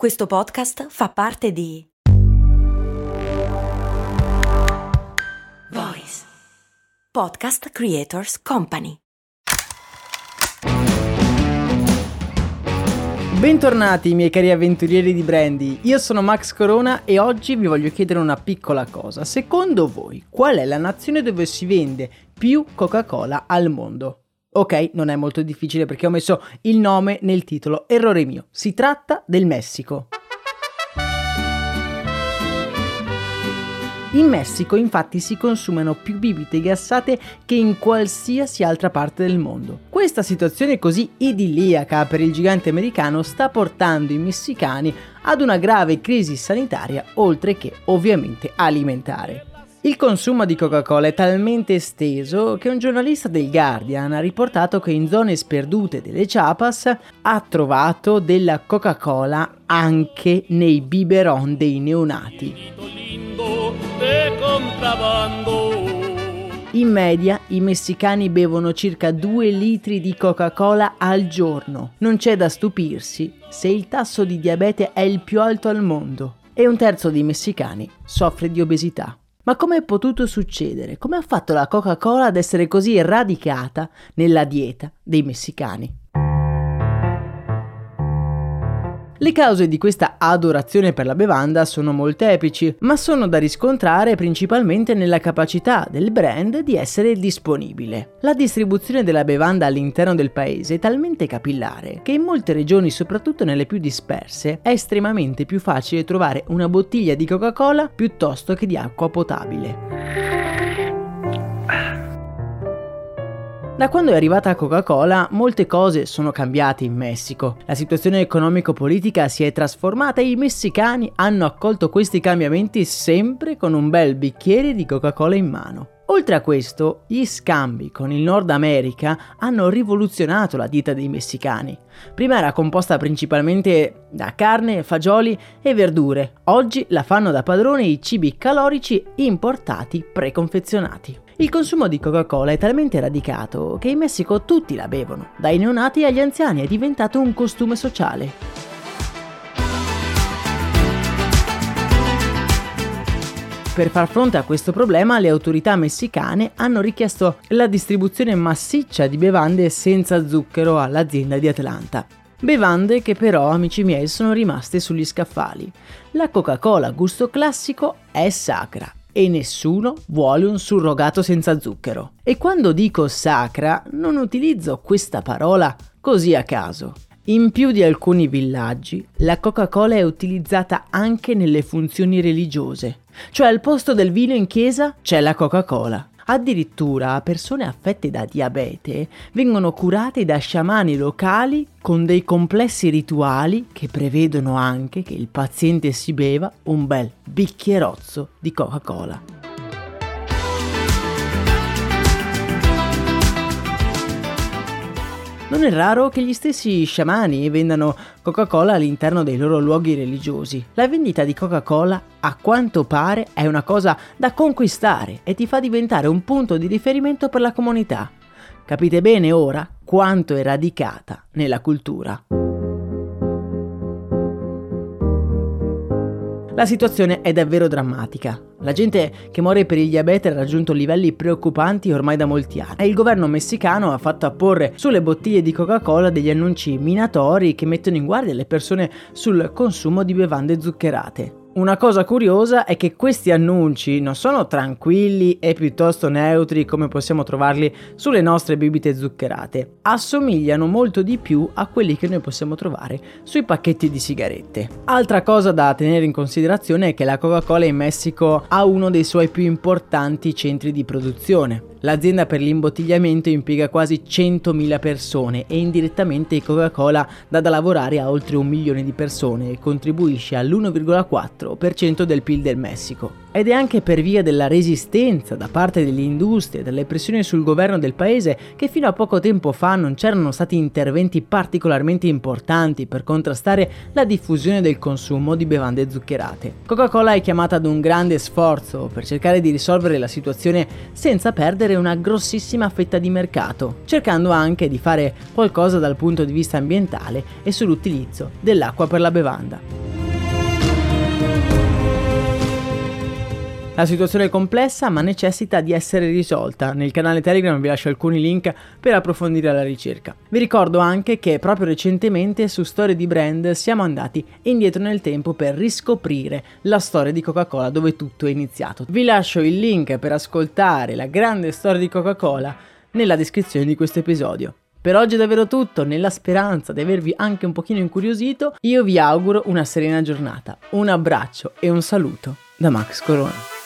Questo podcast fa parte di Voice Podcast Creators Company. Bentornati miei cari avventurieri di Brandy, io sono Max Corona e oggi vi voglio chiedere una piccola cosa. Secondo voi qual è la nazione dove si vende più Coca-Cola al mondo? Ok, non è molto difficile perché ho messo il nome nel titolo. Errore mio. Si tratta del Messico. In Messico infatti si consumano più bibite gassate che in qualsiasi altra parte del mondo. Questa situazione così idilliaca per il gigante americano sta portando i messicani ad una grave crisi sanitaria oltre che ovviamente alimentare. Il consumo di Coca-Cola è talmente esteso che un giornalista del Guardian ha riportato che in zone sperdute delle Chiapas ha trovato della Coca-Cola anche nei biberon dei neonati. In media i messicani bevono circa 2 litri di Coca-Cola al giorno. Non c'è da stupirsi se il tasso di diabete è il più alto al mondo e un terzo dei messicani soffre di obesità. Ma come è potuto succedere? Come ha fatto la Coca-Cola ad essere così radicata nella dieta dei messicani? Le cause di questa adorazione per la bevanda sono molteplici, ma sono da riscontrare principalmente nella capacità del brand di essere disponibile. La distribuzione della bevanda all'interno del paese è talmente capillare che in molte regioni, soprattutto nelle più disperse, è estremamente più facile trovare una bottiglia di Coca-Cola piuttosto che di acqua potabile. Da quando è arrivata Coca-Cola, molte cose sono cambiate in Messico. La situazione economico-politica si è trasformata e i messicani hanno accolto questi cambiamenti sempre con un bel bicchiere di Coca-Cola in mano. Oltre a questo, gli scambi con il Nord America hanno rivoluzionato la dieta dei messicani. Prima era composta principalmente da carne, fagioli e verdure, oggi la fanno da padrone i cibi calorici importati preconfezionati. Il consumo di Coca-Cola è talmente radicato che in Messico tutti la bevono, dai neonati agli anziani, è diventato un costume sociale. Per far fronte a questo problema, le autorità messicane hanno richiesto la distribuzione massiccia di bevande senza zucchero all'azienda di Atlanta. Bevande che però, amici miei, sono rimaste sugli scaffali. La Coca-Cola gusto classico è sacra e nessuno vuole un surrogato senza zucchero. E quando dico sacra non utilizzo questa parola così a caso. In più di alcuni villaggi, la Coca-Cola è utilizzata anche nelle funzioni religiose, cioè al posto del vino in chiesa c'è la Coca-Cola. Addirittura persone affette da diabete vengono curate da sciamani locali con dei complessi rituali che prevedono anche che il paziente si beva un bel bicchierozzo di Coca-Cola. Non è raro che gli stessi sciamani vendano Coca-Cola all'interno dei loro luoghi religiosi. La vendita di Coca-Cola, a quanto pare, è una cosa da conquistare e ti fa diventare un punto di riferimento per la comunità. Capite bene ora quanto è radicata nella cultura. La situazione è davvero drammatica. La gente che muore per il diabete ha raggiunto livelli preoccupanti ormai da molti anni e il governo messicano ha fatto apporre sulle bottiglie di Coca-Cola degli annunci minatori che mettono in guardia le persone sul consumo di bevande zuccherate. Una cosa curiosa è che questi annunci non sono tranquilli e piuttosto neutri come possiamo trovarli sulle nostre bibite zuccherate, assomigliano molto di più a quelli che noi possiamo trovare sui pacchetti di sigarette. Altra cosa da tenere in considerazione è che la Coca-Cola in Messico ha uno dei suoi più importanti centri di produzione. L'azienda per l'imbottigliamento impiega quasi 100.000 persone e indirettamente Coca-Cola dà da lavorare a oltre un milione di persone e contribuisce all'1,4% del PIL del Messico ed è anche per via della resistenza da parte delle industrie e delle pressioni sul governo del paese che fino a poco tempo fa non c'erano stati interventi particolarmente importanti per contrastare la diffusione del consumo di bevande zuccherate. Coca-Cola è chiamata ad un grande sforzo per cercare di risolvere la situazione senza perdere una grossissima fetta di mercato, cercando anche di fare qualcosa dal punto di vista ambientale e sull'utilizzo dell'acqua per la bevanda. La situazione è complessa ma necessita di essere risolta. Nel canale Telegram vi lascio alcuni link per approfondire la ricerca. Vi ricordo anche che proprio recentemente su Storie di Brand siamo andati indietro nel tempo per riscoprire la storia di Coca-Cola dove tutto è iniziato. Vi lascio il link per ascoltare la grande storia di Coca-Cola nella descrizione di questo episodio. Per oggi è davvero tutto, nella speranza di avervi anche un pochino incuriosito, io vi auguro una serena giornata, un abbraccio e un saluto da Max Corona.